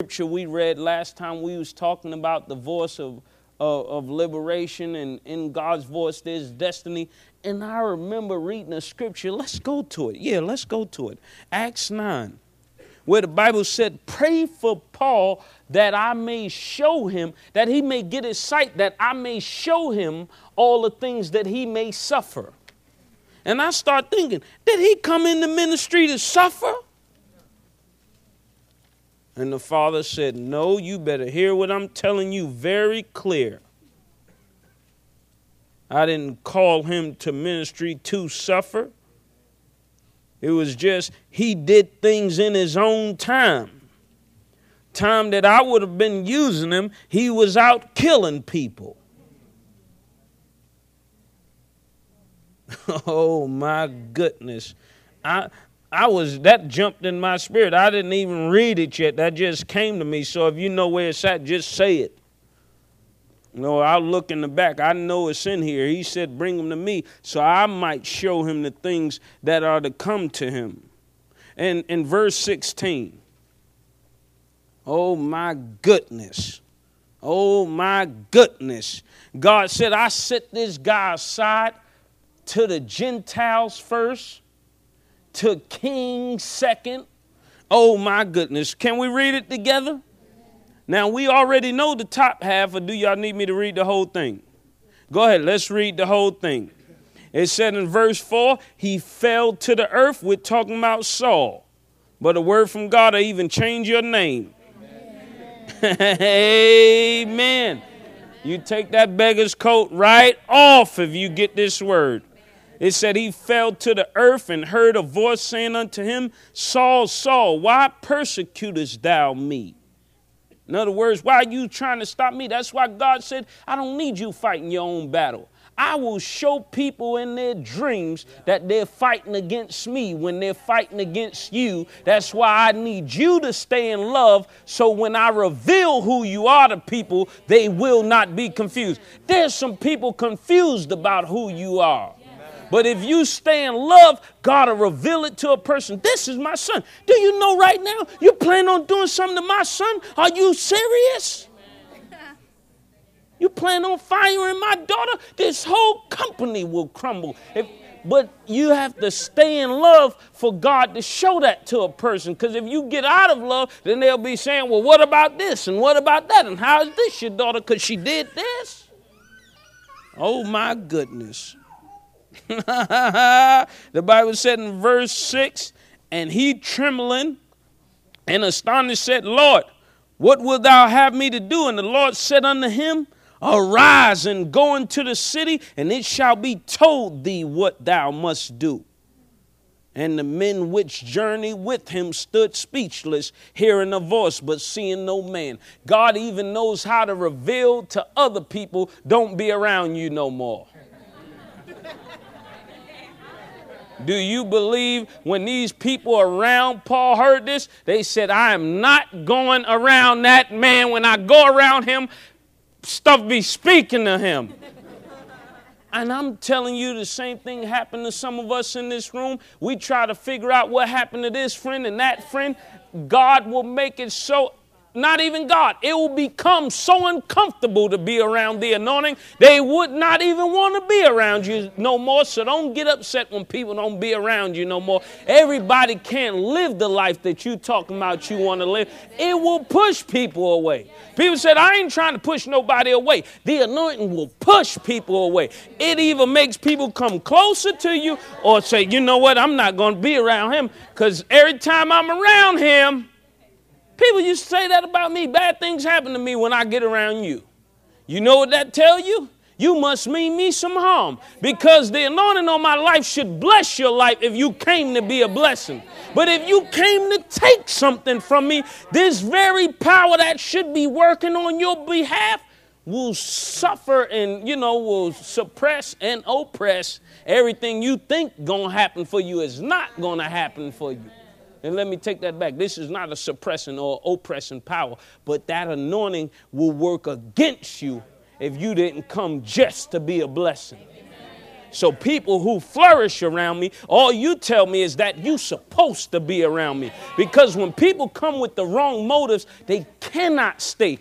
scripture we read last time we was talking about the voice of, of, of liberation and in God's voice there's destiny. And I remember reading a scripture. Let's go to it. Yeah, let's go to it. Acts 9, where the Bible said, Pray for Paul that I may show him, that he may get his sight, that I may show him all the things that he may suffer. And I start thinking, did he come in the ministry to suffer? And the father said, No, you better hear what I'm telling you very clear. I didn't call him to ministry to suffer. It was just he did things in his own time. Time that I would have been using him, he was out killing people. oh my goodness. I I was that jumped in my spirit. I didn't even read it yet. That just came to me. So if you know where it's at, just say it. You know, I'll look in the back. I know it's in here. He said, Bring them to me so I might show him the things that are to come to him. And in verse 16, oh my goodness. Oh my goodness. God said, I set this guy aside to the Gentiles first to King second. Oh my goodness. Can we read it together? Now we already know the top half, or do y'all need me to read the whole thing? Go ahead, let's read the whole thing. It said in verse 4, he fell to the earth. We're talking about Saul. But a word from God will even change your name. Amen. Amen. You take that beggar's coat right off if you get this word. It said he fell to the earth and heard a voice saying unto him, Saul, Saul, why persecutest thou me? In other words, why are you trying to stop me? That's why God said, I don't need you fighting your own battle. I will show people in their dreams that they're fighting against me when they're fighting against you. That's why I need you to stay in love so when I reveal who you are to people, they will not be confused. There's some people confused about who you are. But if you stay in love, God will reveal it to a person. This is my son. Do you know right now you plan on doing something to my son? Are you serious? You plan on firing my daughter? This whole company will crumble. If, but you have to stay in love for God to show that to a person. Because if you get out of love, then they'll be saying, well, what about this? And what about that? And how is this your daughter? Because she did this? Oh, my goodness. the Bible said in verse 6 And he trembling and astonished said, Lord, what wilt thou have me to do? And the Lord said unto him, Arise and go into the city, and it shall be told thee what thou must do. And the men which journey with him stood speechless, hearing a voice, but seeing no man. God even knows how to reveal to other people, don't be around you no more. Do you believe when these people around Paul heard this, they said, I am not going around that man. When I go around him, stuff be speaking to him. And I'm telling you, the same thing happened to some of us in this room. We try to figure out what happened to this friend and that friend. God will make it so not even God. It will become so uncomfortable to be around the anointing, they would not even want to be around you no more. So don't get upset when people don't be around you no more. Everybody can't live the life that you talking about you want to live. It will push people away. People said, I ain't trying to push nobody away. The anointing will push people away. It either makes people come closer to you or say, you know what, I'm not going to be around him because every time I'm around him, People used to say that about me. Bad things happen to me when I get around you. You know what that tell you? You must mean me some harm because the anointing on my life should bless your life if you came to be a blessing. But if you came to take something from me, this very power that should be working on your behalf will suffer and you know will suppress and oppress everything you think gonna happen for you is not gonna happen for you and let me take that back. This is not a suppressing or oppressing power, but that anointing will work against you if you didn't come just to be a blessing. So people who flourish around me, all you tell me is that you supposed to be around me. Because when people come with the wrong motives, they cannot stay.